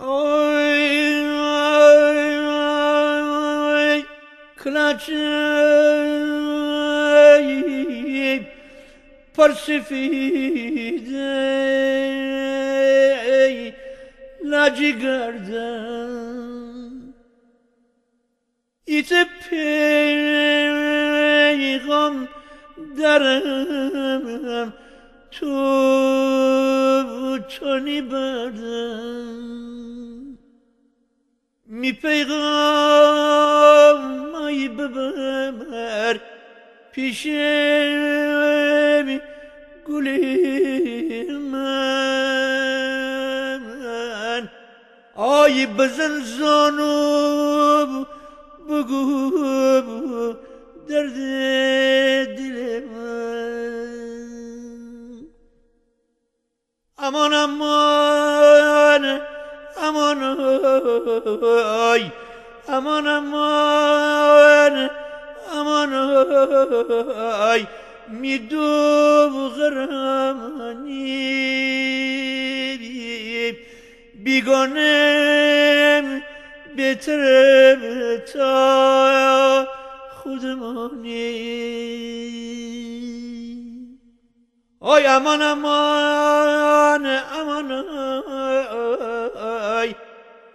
Oy, oy, klaçay, parsifide, lacigardan, ite پیغام درم تو چانی بردم mi peygambay beber pişem gülimen ay bizin zanub bugub derdi dilim aman aman امان آی امان امان امان آی میدو غرمانی بیگانه بهتره تا خودمانی. آی امان امان امان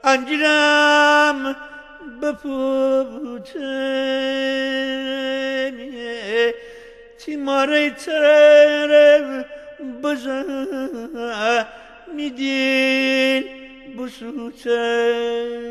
انجیرم بپوته تیماره تره بزن میدین بسوته